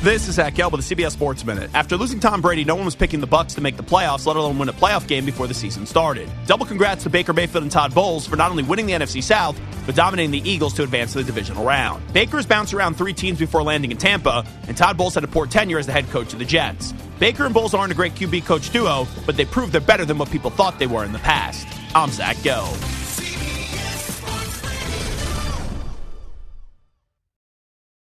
This is Zach Gelb with the CBS Sports Minute. After losing Tom Brady, no one was picking the Bucs to make the playoffs, let alone win a playoff game before the season started. Double congrats to Baker Mayfield and Todd Bowles for not only winning the NFC South, but dominating the Eagles to advance to the divisional round. Baker's bounced around three teams before landing in Tampa, and Todd Bowles had a poor tenure as the head coach of the Jets. Baker and Bowles aren't a great QB coach duo, but they proved they're better than what people thought they were in the past. I'm Zach Gelb.